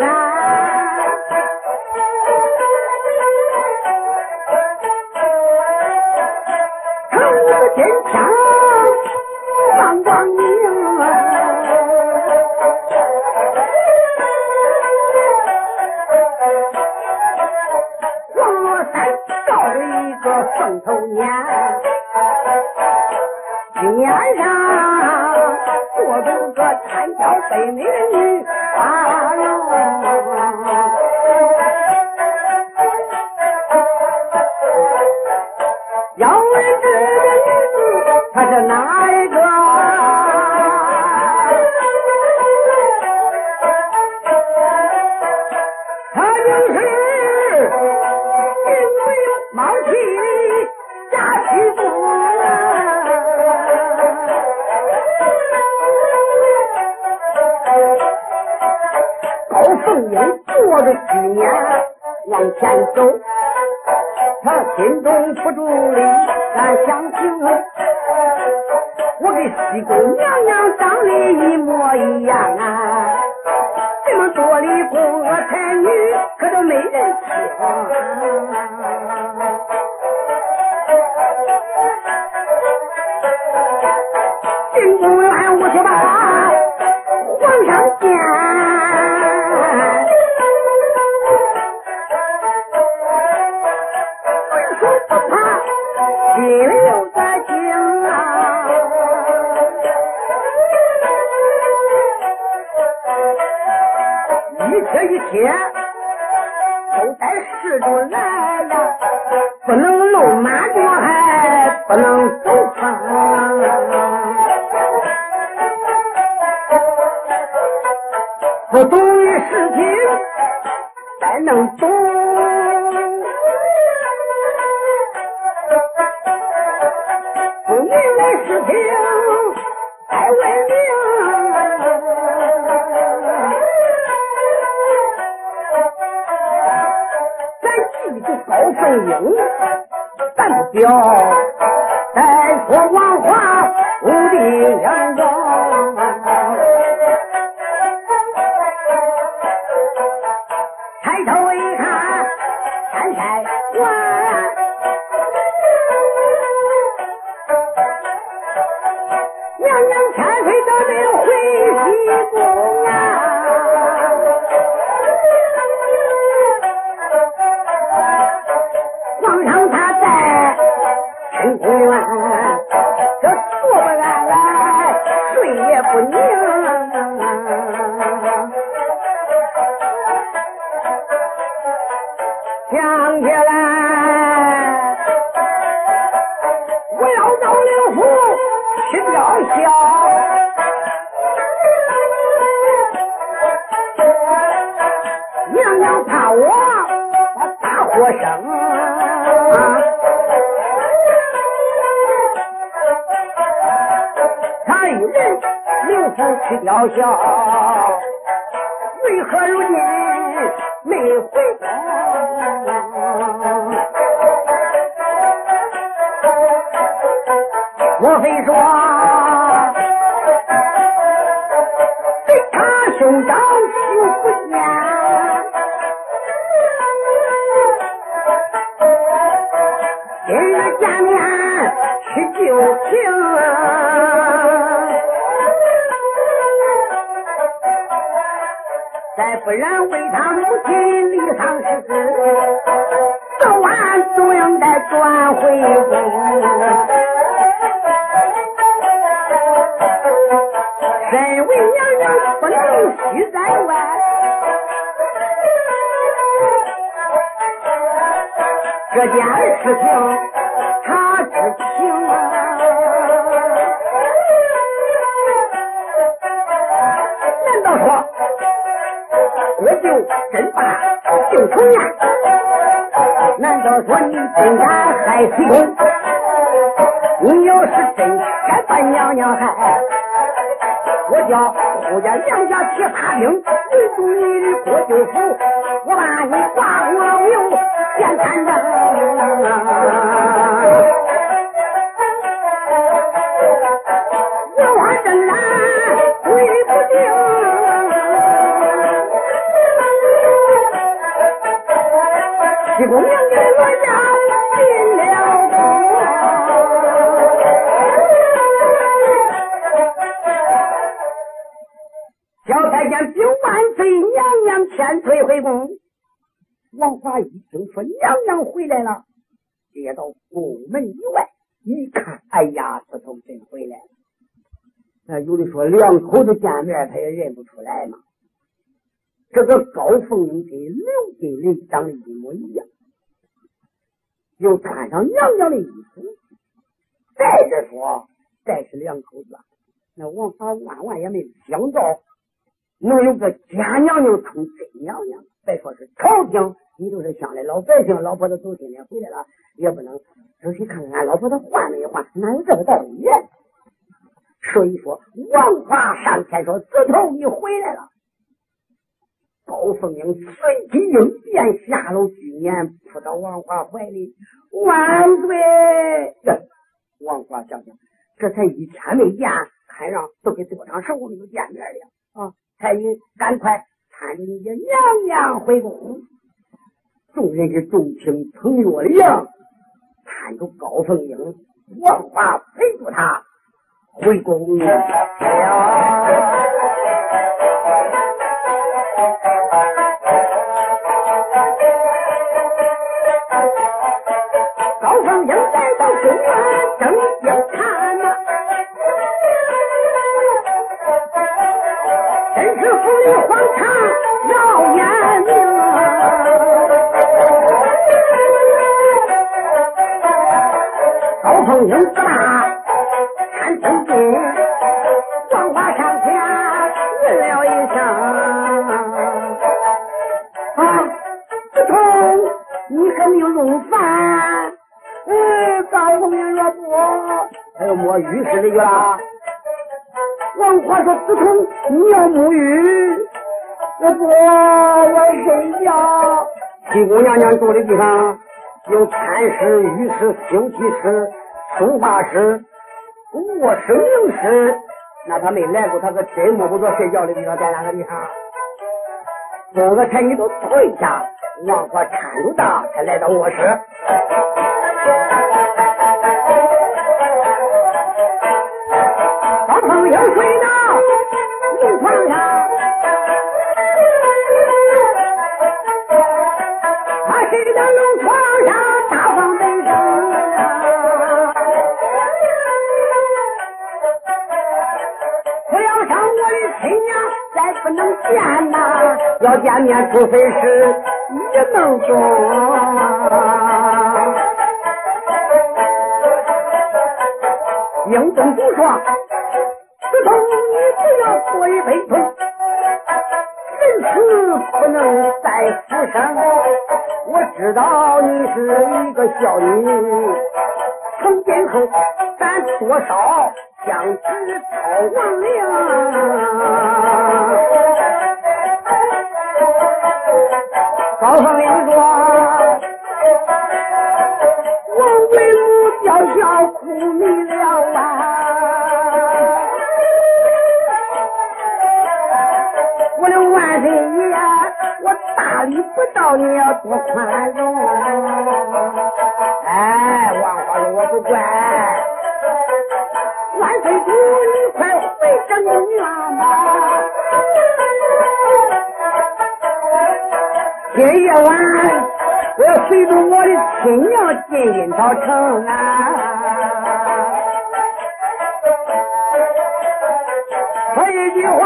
Bye. 先走，他心中不住的暗想情。我跟西宫娘娘长得一模一样啊，这么多的宫娥才女，可都没人喜欢。进宫来，我说吧。心里有个情啊一切一切都在试着来呀不能露马脚还不能走旁不懂的事情咱能懂 Hare 一雕像为何如今没回宫莫非说再不然为他母亲立丧事，做晚总应该转回宫。身为娘娘，不能惜在外。这件事情。真把就成呀？难道说你真敢害西公？你要是真敢把娘娘害，我叫胡家杨家铁爬兵围住你的郭舅府，我把你挂红了牛两口子见面他也认不出来嘛。这个高凤英跟刘金林长得一模一样，又穿上娘娘的衣服，再者说，再是两口子，那王华万万也没想到能有个假娘娘充真娘娘。别说是朝廷，你就是乡里老百姓，老婆子走今天回来了，也不能仔细看看俺老婆子换没换，哪有这个道理？所以说，王华上前说：“子头，你回来了。”高凤英随即应变，下楼居年，扑到王华怀里：“万岁！”王华想想，这才一天没见，看上都给多长时候没有见面了啊！才应赶快搀着你娘娘回宫。众人是众卿捧月亮，搀着高凤英，王华陪着他。回宫了。高凤英来到宫院，正要看呐，真是府里荒唐要眼明啊！高凤英浴室里去了。王华说：“子通，你要沐浴？我不，我睡觉。”七姑娘娘住的地方有餐室、浴室、休息室、书画室。卧室、明室，那他没来过，他可真摸不着睡觉的地方在哪个地方。多个才你都退下，王华搀着才来到卧室。他睡到龙床上，大放悲声。不要上我的亲娘，再不能见呐！要见面，除非是一梦中。英宗主说：“子通，你不要过于悲痛，人死不能再复生。我知道你是一个孝女，从今后咱多少。”相知操亡了。高凤英说：“你要多宽容。”哎，王华说：“我不管。”万岁主，你快回正院吧！今夜晚我要随着我的亲娘进阴曹城啊！说一句话，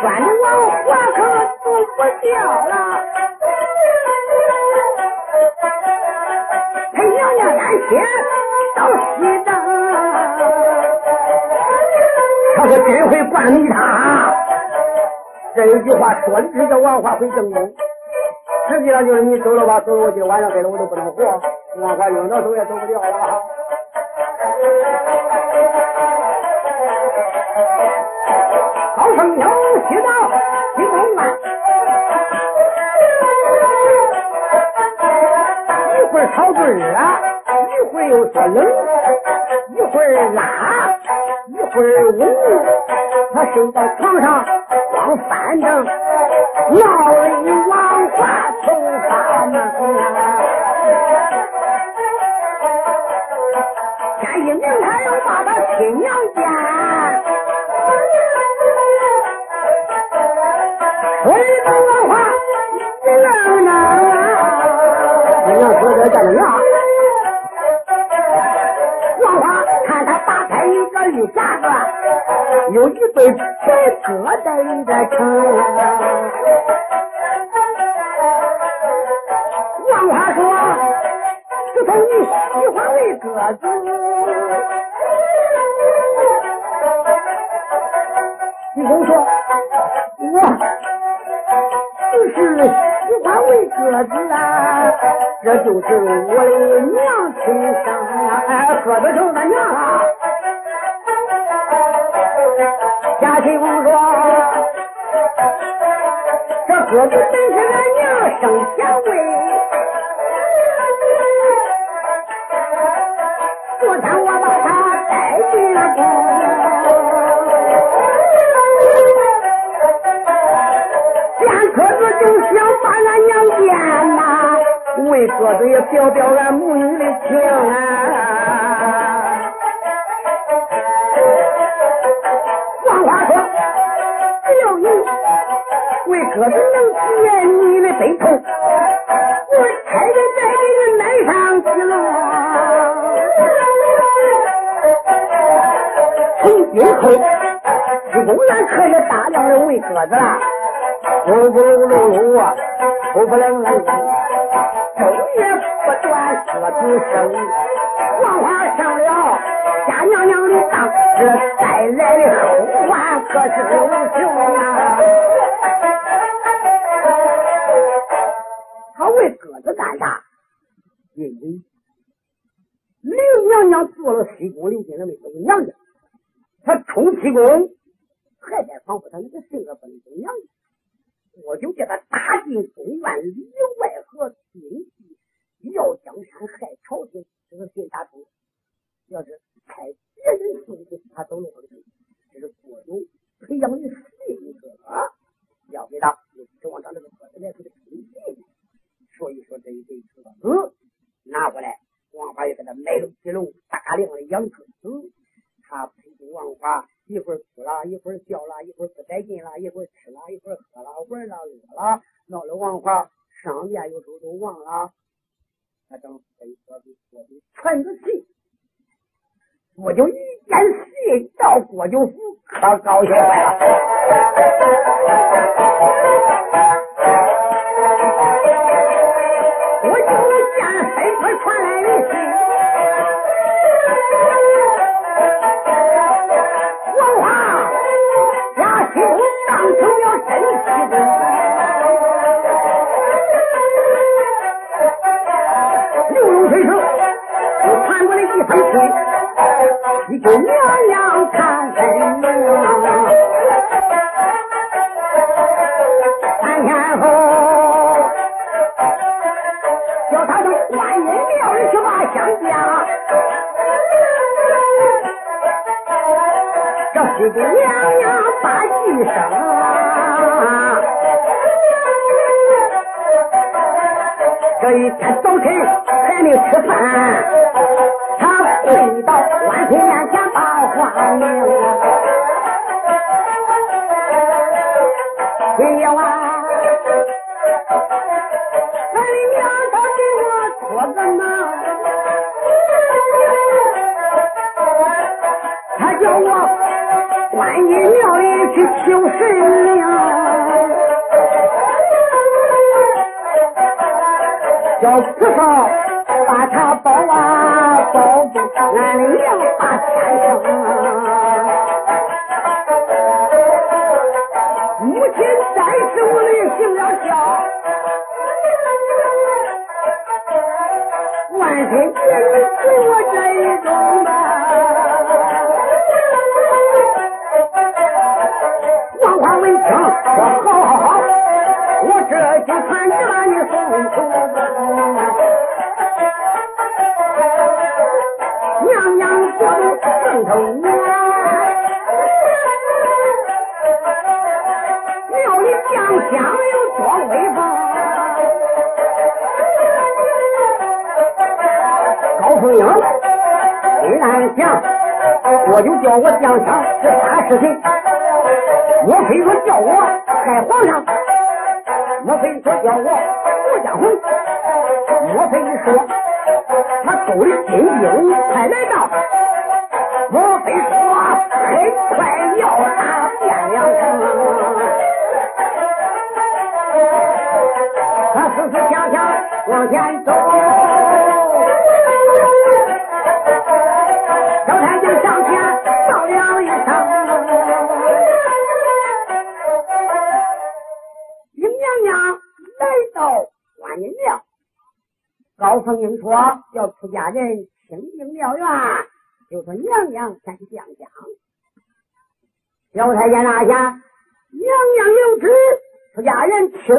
拴的王华可走不掉了。娘安歇到西藏，他说真会惯你他。这一句话说的是叫王华会正宫，实际上就是你走了吧，走了我今晚上给了我都不能活，王华用到走也走不掉了。高凤桥去到西宫关，一会儿炒炖热，会儿又说冷，一会儿拉，一会儿捂，他睡在床上。光翻腾，闹里王华头发闷。天一明，他又把他亲娘见，有一对。白鸽在这城，王华说：“自从你喜欢喂鸽子，你跟我说，我就是喜欢喂鸽子啊，这就是我的娘亲生啊，鸽子就是娘啊。”听说：“这鸽子本是俺娘生前喂，昨天我把它带进了宫，见鸽子就想把俺娘见呐，喂鸽子也表表俺母女的情啊。”鸽子能见你的悲痛，我差点再给你买上几笼。从今后，你永远可以大量的喂鸽子了，咕咕噜噜啊，呼不楞楞，昼夜不断鸽子声。黄花上了家娘娘的当，这带来的后患可是无穷因为刘娘娘做了西宫，刘金的妹子娘家，她冲西宫，还在防护她，你的性格不能跟娘家。我就叫他打进宫院里外和兵器，要江山害朝廷，这个心打通。要是派别人送去，他走路不去。这是国有培养的性格啊，要给他，指望他这个哥子来给他推进。所以说这一对鸽子拿过来，王华又给他买了几笼大量的养鸽子。他陪着王华一会儿哭了，一会儿笑了，一会儿不带劲了，一会儿吃了，一会儿喝了，玩了，乐了，闹得王华上殿有时候都忘了。他等飞鸽子说的全是气，我就一见戏到郭九府，可高兴坏了。传来一封信，你就娘娘看这西宫娘娘把一生，这一天早晨还没吃饭，他跪到万岁面前把话明，只好把他抱啊保住，俺的娘把天生。母亲在世，我的行了孝，万岁爷你给我这一种吧。王华闻听，说好好好，我这就传旨把你送出。虽然想，我就叫我降香是啥事情？莫非说叫我害皇上？莫非说叫我夺江红？莫非说他勾的金兵快来到？莫非说很快要打汴梁城？他思思想想往前走，高凤英说要出家人清净庙院，就说娘娘先降香。小太监拿下，娘娘有旨，出家人清净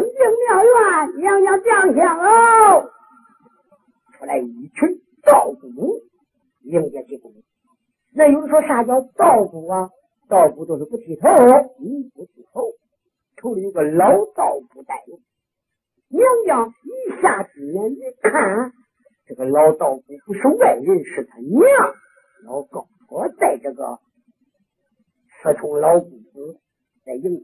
庙院，娘娘降香哦。出来一群道姑迎接进宫。那有人说啥叫道姑啊？道姑都是不剃头，你，不剃头。头里有个老道不带路，娘娘一下之眼一看，这个老道姑不是外人，是他娘老高婆带这个四重老姑子在迎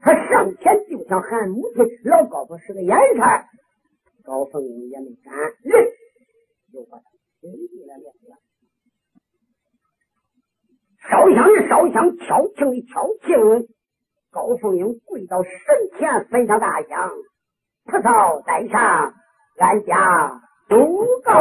他。他上前就想喊母亲，老高婆是个眼神，高凤英也没敢，认就把他请进了庙院。烧香的烧香，敲磬的敲磬。高凤英跪到神前，焚上大香，菩萨在上，俺家独高。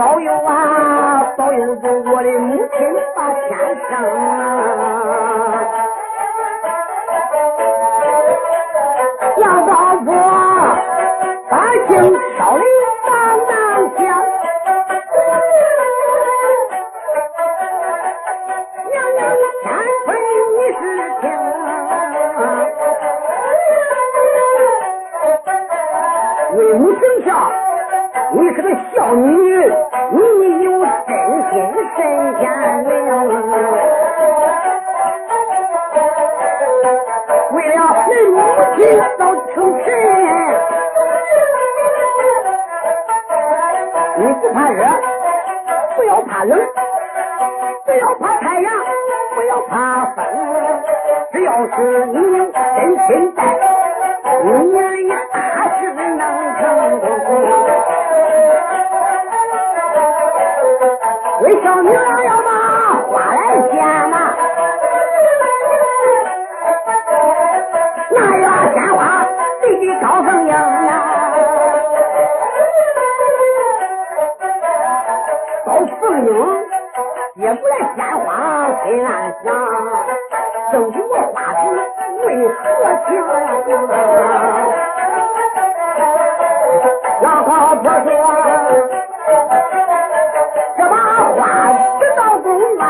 保佑啊，保佑着我的母亲把天生。冷，不要怕太阳，不要怕风，只要是你真心待，你的大事能成功。为小女老婆说这把话直到公安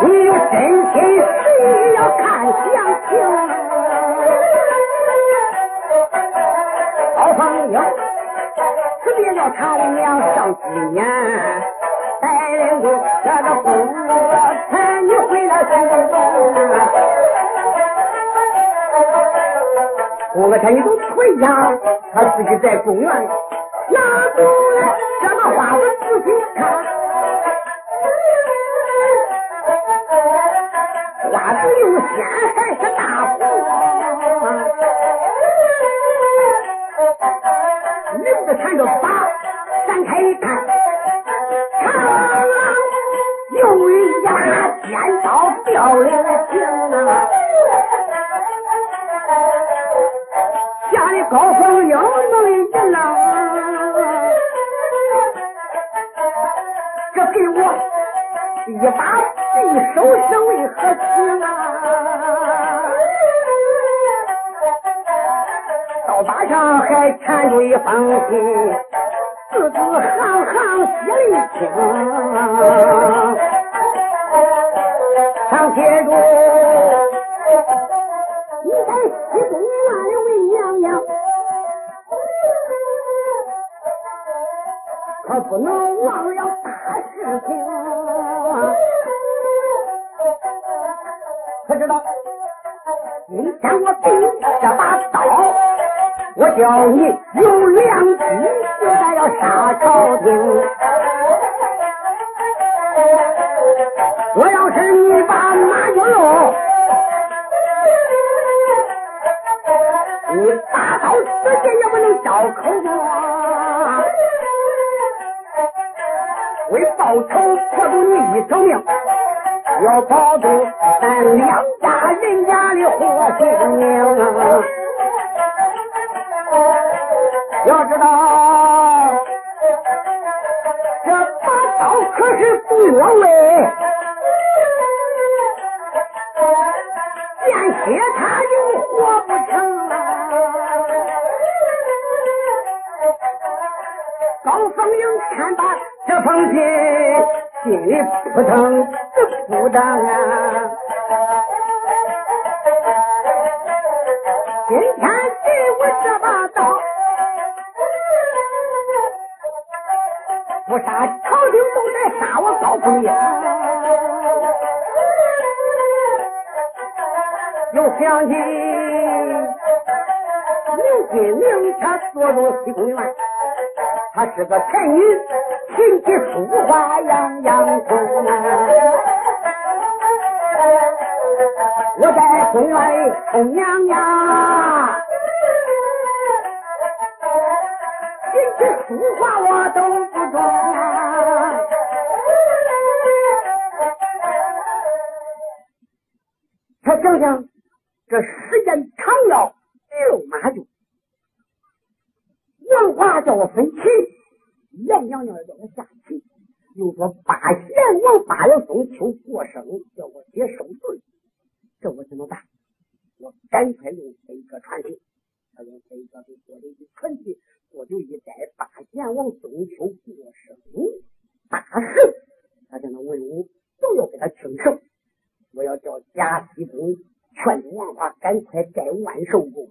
你有真心实意要看详情好朋友辞别要他娘上西天待我的公子你回来我看你都退下，他自己在公园里拿出来这个花，我自己看。花子又鲜还是大红，名字缠着把，展开一看，长有一把尖刀掉了情啊！高凤英弄一人呐，这给我一把匕首是为何情啊？刀把上还缠着一封信，字字行行写的清，上写着。我忘了大事情。不知道今天我给你这把刀，我叫你有良机，就该要杀朝廷。我要是你把马玉龙。报仇，可赌你一条命，要保住咱两家人家的活性命。扑腾扑腾啊！今天给我这把刀，不杀朝廷都得杀我高凤英。又想起刘金明，他坐着西宫院。她是个才女，红娘呀，琴棋书画我都万寿宫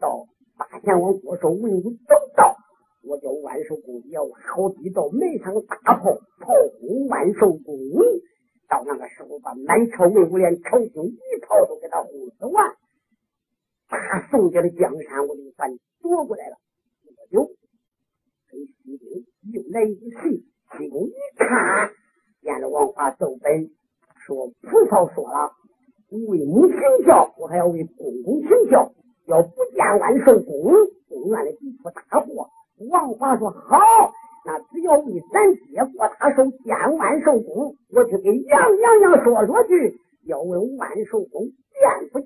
到。八贤王国寿，文武都到，我叫万寿宫也挖好地道，埋上大炮，炮轰万寿宫。到那个时候，把满朝文武连朝廷一套都给他轰死完。大宋家的江山，我就算夺过来了。我就跟西宫又来一戏，西宫一看，见了王华奏本，说菩萨说了，为母请教，我还要为公公请教。要不见万寿宫，宫院里必出大祸。王华说好，那只要为咱爹过大寿，见万寿宫，我就给杨娘娘说说去。要问万寿宫见不